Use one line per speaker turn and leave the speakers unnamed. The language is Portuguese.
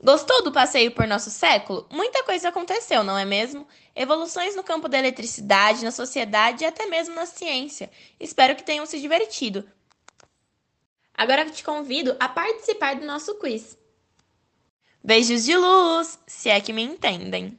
Gostou do passeio por nosso século? Muita coisa aconteceu, não é mesmo? Evoluções no campo da eletricidade, na sociedade e até mesmo na ciência. Espero que tenham se divertido. Agora te convido a participar do nosso quiz. Beijos de luz, se é que me entendem.